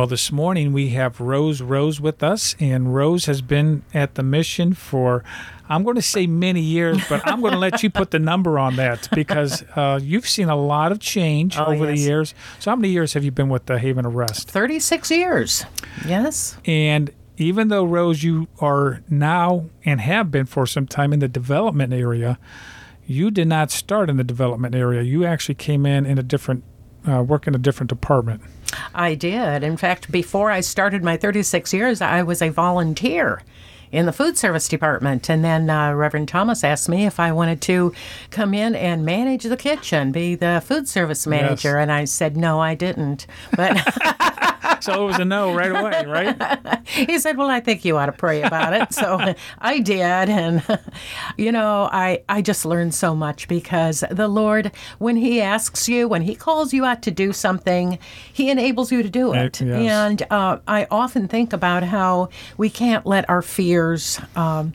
Well, this morning we have Rose Rose with us, and Rose has been at the mission for, I'm going to say many years, but I'm going to let you put the number on that because uh, you've seen a lot of change Oh, over the years. So, how many years have you been with the Haven of Rest? 36 years. Yes. And even though, Rose, you are now and have been for some time in the development area, you did not start in the development area. You actually came in in a different, uh, work in a different department. I did. In fact, before I started my 36 years, I was a volunteer in the food service department. And then uh, Reverend Thomas asked me if I wanted to come in and manage the kitchen, be the food service manager. And I said, no, I didn't. But So it was a no right away, right? he said, well, I think you ought to pray about it. So I did. And, you know, I, I just learned so much because the Lord, when He asks you, when He calls you out to do something, He enables you to do it. Uh, yes. And uh, I often think about how we can't let our fears. Um,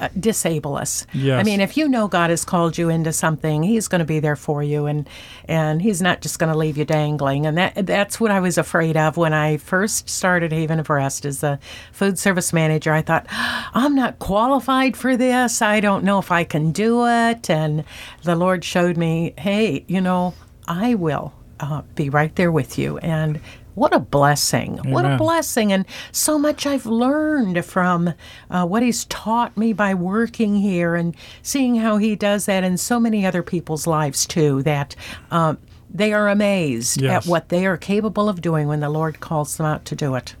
uh, disable us. Yes. I mean, if you know God has called you into something, He's going to be there for you, and and He's not just going to leave you dangling. And that that's what I was afraid of when I first started Haven of Rest as a food service manager. I thought, I'm not qualified for this. I don't know if I can do it. And the Lord showed me, hey, you know, I will uh, be right there with you. And what a blessing. What a blessing. And so much I've learned from uh, what he's taught me by working here and seeing how he does that in so many other people's lives too, that um, they are amazed Yes. at what they are capable of doing when the Lord calls them out to do it.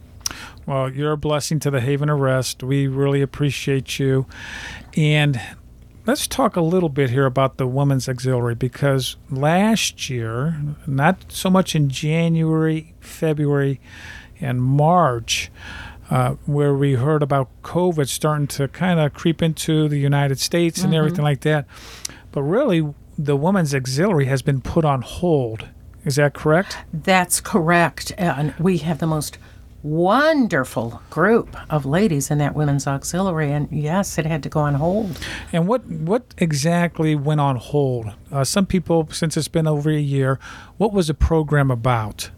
Well, you're a blessing to the Haven of Rest. We really appreciate you. And let's talk a little bit here about the Women's Auxiliary because last year, not so much in January, February, and March, uh, where we heard about COVID starting to kind of creep into the United States and everything like that. But really, the Women's Auxiliary has been put on hold. Is that correct? That's correct. And we have the most wonderful group of ladies in that women's auxiliary. And yes, it had to go on hold. And what what exactly went on hold? Uh, some people, since it's been over a year, what was the program about?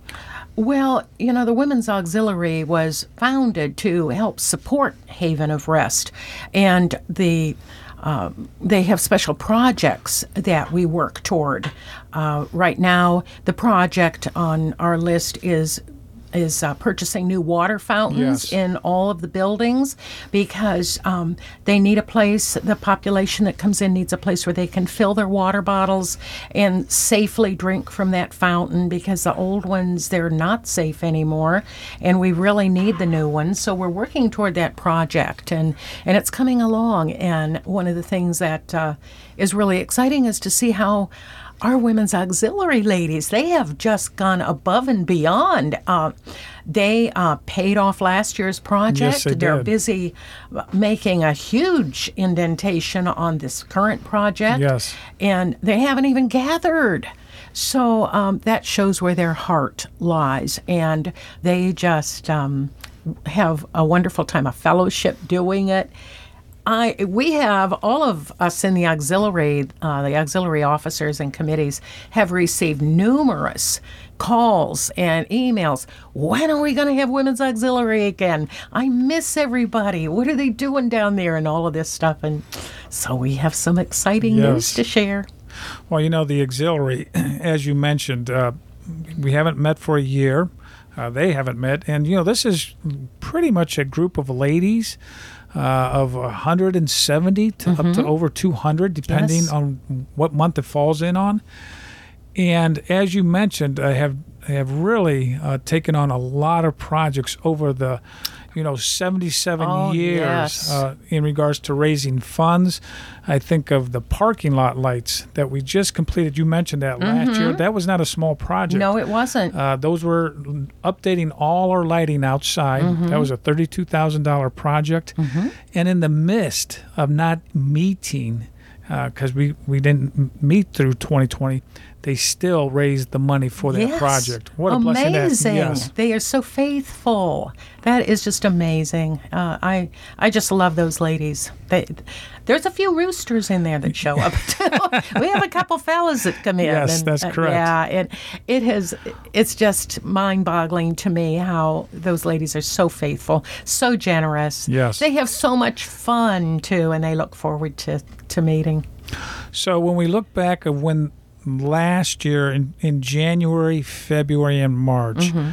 Well, you know, the Women's Auxiliary was founded to help support Haven of Rest, and the um, they have special projects that we work toward. Uh, right now, the project on our list is is uh, purchasing new water fountains Yes. in all of the buildings because um, they need a place. The population that comes in needs a place where they can fill their water bottles and safely drink from that fountain because the old ones they're not safe anymore, and we really need the new ones. So we're working toward that project, and and it's coming along. And one of the things that uh, is really exciting is to see how our women's auxiliary ladies they have just gone above and beyond. Uh, they uh, paid off last year's project. Yes, they They're did. busy making a huge indentation on this current project. Yes. and they haven't even gathered. So um, that shows where their heart lies. And they just um, have a wonderful time of fellowship doing it I we have all of us in the auxiliary, uh, the auxiliary officers and committees have received numerous calls and emails. When are we going to have women's auxiliary again? I miss everybody. What are they doing down there and all of this stuff? And so we have some exciting news to share. Well, you know, the auxiliary, as you mentioned, uh, we haven't met for a year. Uh, they haven't met. And, you know, this is pretty much a group of ladies uh, of 170 to up to over 200, depending Yes. on what month it falls in on. And as you mentioned, I have I have really uh, taken on a lot of projects over the, you know, 77 Oh, years yes. uh, in regards to raising funds. I think of the parking lot lights that we just completed. You mentioned that last year. That was not a small project. Mm-hmm. No, it wasn't. Uh, those were updating all our lighting outside. Mm-hmm. That was a thirty-two thousand dollar project, and in the midst of not meeting, because we we didn't meet through 2020, they still raised the money for that Yes. project. What a amazing. blessing that yes. They are so faithful. That is just amazing. Uh, I I just love those ladies. They, there's a few roosters in there that show up too. we have a couple fellas that come in. Yes, and, that's uh, correct. yeah, it it has. It's just mind-boggling to me how those ladies are so faithful, so generous. Yes. they have so much fun too, and they look forward to to meeting. So when we look back of when last year in, in January, February, and March, Mm-hmm.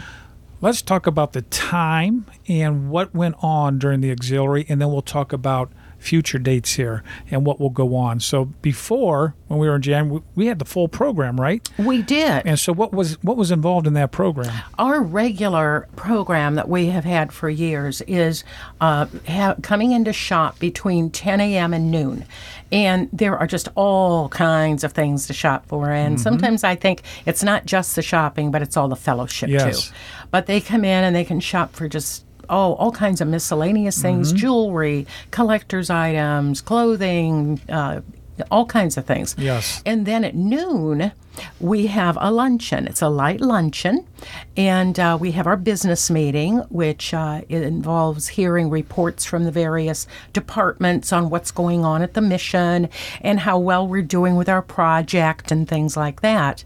let's talk about the time and what went on during the auxiliary, and then we'll talk about future dates here and what will go on. So before, when we were in Jan, we had the full program, right? We did. And so what was what was involved in that program? Our regular program that we have had for years is uh, ha- coming into shop between 10 a.m. and noon. And there are just all kinds of things to shop for. And Mm-hmm. sometimes I think it's not just the shopping, but it's all the fellowship Yes. too. But they come in and they can shop for just oh all kinds of miscellaneous things Mm-hmm. jewelry collector's items clothing uh, all kinds of things Yes. and then at noon, we have a luncheon. It's a light luncheon. And uh, we have our business meeting, which uh, involves hearing reports from the various departments on what's going on at the mission and how well we're doing with our project and things like that.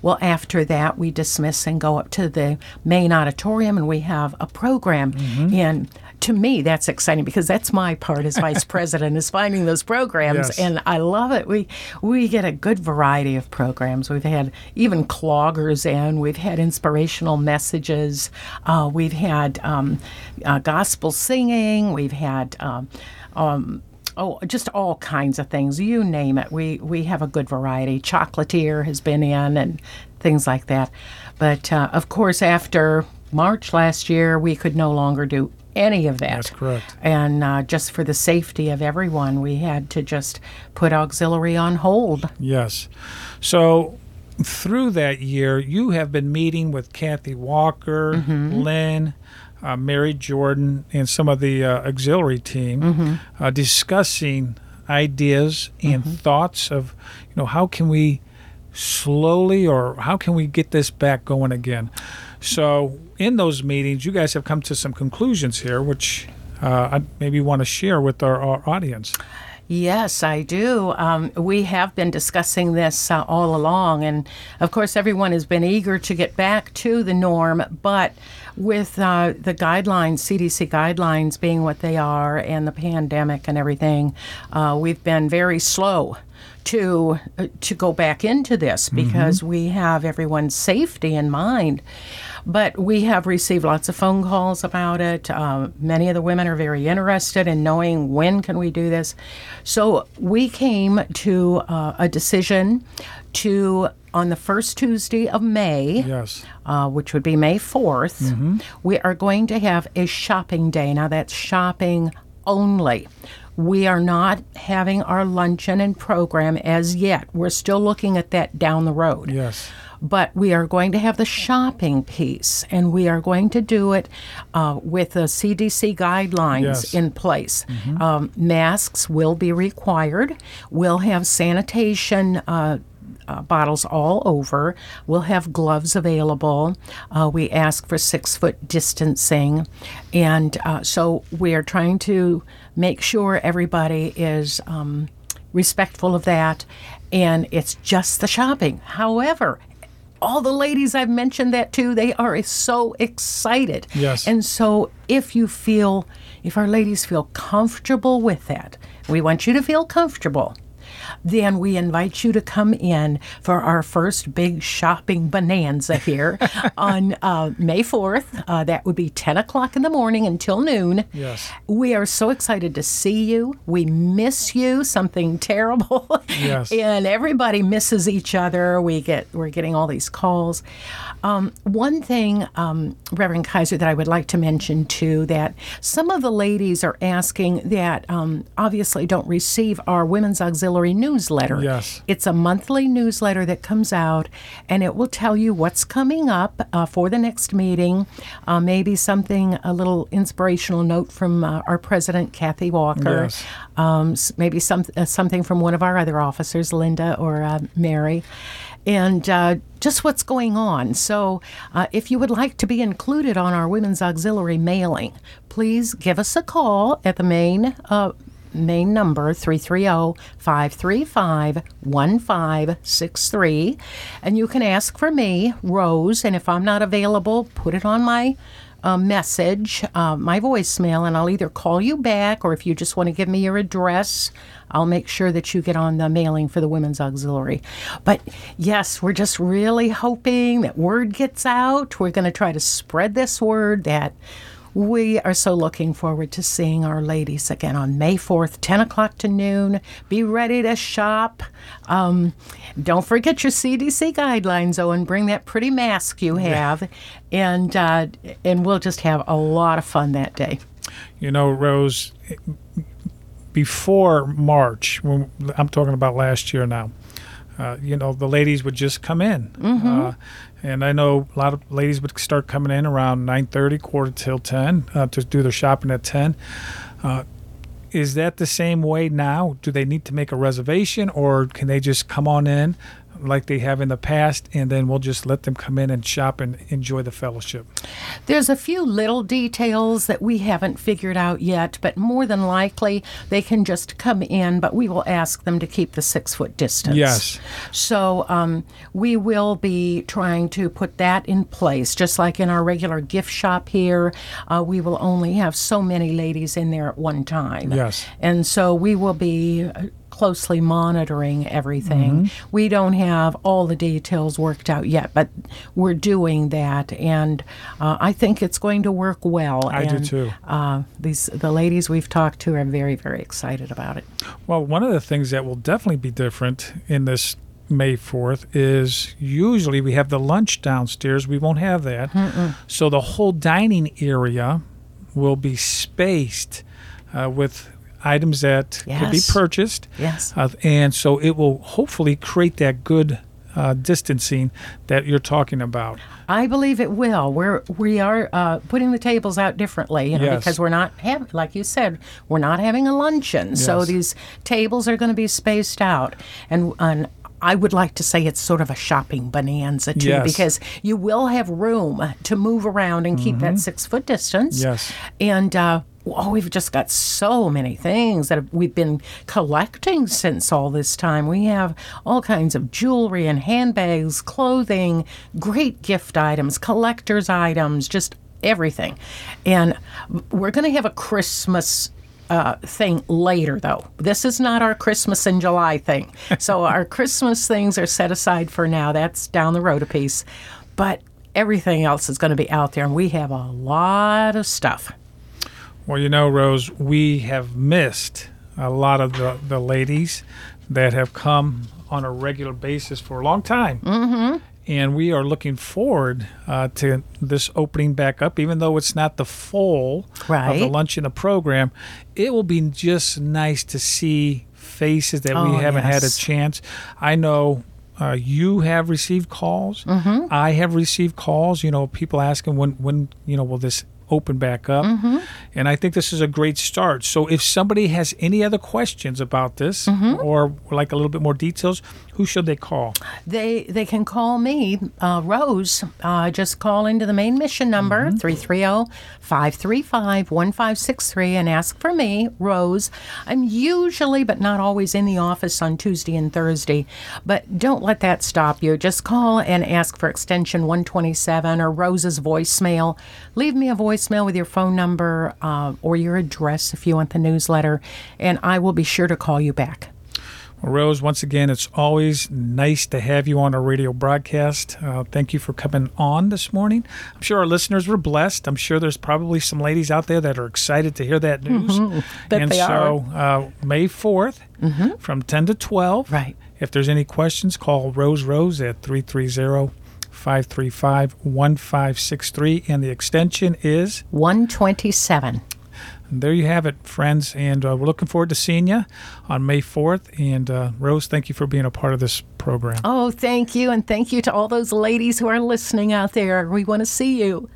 Well, after that, we dismiss and go up to the main auditorium and we have a program. And to me, that's exciting because that's my part as vice president is finding those programs, Yes. and I love it. We we get a good variety of programs. We've had even cloggers in. We've had inspirational messages. Uh, we've had um, uh, gospel singing. We've had. Um, um, Oh, just all kinds of things. You name it. We we have a good variety. Chocolatier has been in and things like that. But uh, of course, after March last year, we could no longer do any of that. That's correct. And uh, just for the safety of everyone, we had to just put auxiliary on hold. Yes. So through that year, you have been meeting with Kathy Walker, Mm-hmm. Lynn, uh, Mary Jordan, and some of the uh, auxiliary team Mm-hmm. uh, discussing ideas and thoughts of, you know, how can we slowly or how can we get this back going again? So in those meetings, you guys have come to some conclusions here, which uh, I maybe want to share with our, our audience. Yes, I do. Um, we have been discussing this uh, all along, and of course, everyone has been eager to get back to the norm. But with uh, the guidelines, CDC guidelines being what they are, and the pandemic and everything, uh, we've been very slow to uh, to go back into this because we have everyone's safety in mind. But we have received lots of phone calls about it. Uh, many of the women are very interested in knowing when can we do this. So we came to uh, a decision to on the first Tuesday of May Yes. uh, which would be May 4th, we are going to have a shopping day. Now, that's shopping only. We are not having our luncheon and program as yet. We're still looking at that down the road. Yes. But we are going to have the shopping piece, and we are going to do it uh, with the CDC guidelines Yes. in place. Um, masks will be required. We'll have sanitation. Uh, uh, bottles all over. We'll have gloves available. Uh, we ask for six foot distancing. And uh, so we are trying to make sure everybody is um, respectful of that. And it's just the shopping. However, all the ladies I've mentioned that to, they are so excited. Yes. And so if you feel, if our ladies feel comfortable with that, we want you to feel comfortable. Then we invite you to come in for our first big shopping bonanza here on uh, May 4th. Uh, that would be 10 o'clock in the morning until noon. Yes. We are so excited to see you. We miss you, something terrible. Yes. and everybody misses each other. We get we're getting all these calls. Um, one thing, um, Reverend Kaiser, that I would like to mention too, that some of the ladies are asking that um, obviously don't receive our Women's Auxiliary newsletter. Yes. It's a monthly newsletter that comes out, and it will tell you what's coming up uh, for the next meeting. Uh, maybe something, a little inspirational note from uh, our president, Kathy Walker. Yes. Um, maybe some, uh, something from one of our other officers, Linda or uh, Mary. and uh, just what's going on. So, uh, if you would like to be included on our Women's Auxiliary mailing, please give us a call at the main. Uh, main number 330-535-1563 and you can ask for me rose and if i'm not available put it on my uh, message uh, my voicemail and i'll either call you back or if you just want to give me your address I'll make sure that you get on the mailing for the Women's Auxiliary. But yes, we're just really hoping that word gets out. We're going to try to spread this word that we are so looking forward to seeing our ladies again on May 4th, 10 o'clock to noon. Be ready to shop. Um, don't forget your CDC guidelines, and bring that pretty mask you have. And, uh, and we'll just have a lot of fun that day. You know, Rose, before March, when I'm talking about last year now, uh, you know, the ladies would just come in. Mm-hmm. Uh, and I know a lot of ladies would start coming in around 9.30, quarter till 10 uh, to do their shopping at 10. Uh, is that the same way now? Do they need to make a reservation or can they just come on in like they have in the past, and then we'll just let them come in and shop and enjoy the fellowship. There's a few little details that we haven't figured out yet, but more than likely they can just come in, but we will ask them to keep the six foot distance. Yes. So um, we will be trying to put that in place, just like in our regular gift shop here. Uh, we will only have so many ladies in there at one time. Yes. And so we will be uh, closely monitoring everything. Mm-hmm. We don't have all the details worked out yet, but we're doing that, and uh, I think it's going to work well. I do too. Uh, these the ladies we've talked to are very very excited about it. Well, one of the things that will definitely be different in this May 4th is usually we have the lunch downstairs. We won't have that. So the whole dining area will be spaced uh, with items that could be purchased. Yes. Uh, and so it will hopefully create that good uh, distancing that you're talking about. I believe it will. We're we are uh, putting the tables out differently, you know, Yes. because we're not having, like you said, we're not having a luncheon. So these tables are going to be spaced out, and and I would like to say it's sort of a shopping bonanza too, Yes. because you will have room to move around and keep that six foot distance. Mm-hmm. Yes. and. Uh, Oh, we've just got so many things that we've been collecting since all this time. We have all kinds of jewelry and handbags, clothing, great gift items, collector's items, just everything. And we're going to have a Christmas uh, thing later, though. This is not our Christmas in July thing. So our Christmas things are set aside for now. That's down the road a piece. But everything else is going to be out there, and we have a lot of stuff. Well, you know, Rose, we have missed a lot of the, the ladies that have come on a regular basis for a long time. Mm-hmm. And we are looking forward uh, to this opening back up, even though it's not the full of the Right. lunch and the program. It will be just nice to see faces that we Oh, haven't had a chance. I know uh, you have received calls. Mm-hmm. I have received calls. You know, people asking when when you know will this open back up, Mm-hmm. and I think this is a great start. So if somebody has any other questions about this Mm-hmm. or would like a little bit more details, who should they call? They they can call me, uh, Rose. Uh, just call into the main mission number, 330 535 1563, and ask for me, Rose. I'm usually, but not always, in the office on Tuesday and Thursday. But don't let that stop you. Just call and ask for extension 127 or Rose's voicemail. Leave me a voicemail with your phone number uh, or your address if you want the newsletter, and I will be sure to call you back. Well, Rose, once again, it's always nice to have you on a radio broadcast. Uh, thank you for coming on this morning. I'm sure our listeners were blessed. I'm sure there's probably some ladies out there that are excited to hear that news. Bet and they so, uh, May 4th from 10 to 12. Right. If there's any questions, call Rose Rose at 330 535 1563. And the extension is 127. and there you have it, friends. And uh, we're looking forward to seeing you on May 4th. And uh, Rose, thank you for being a part of this program. Oh, thank you. And thank you to all those ladies who are listening out there. We want to see you.